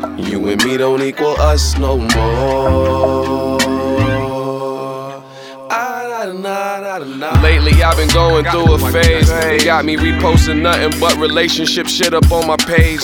You and me don't equal us no more. Ah, Lately I've been going through a phase. They got me reposting nothing but relationship shit up on my page.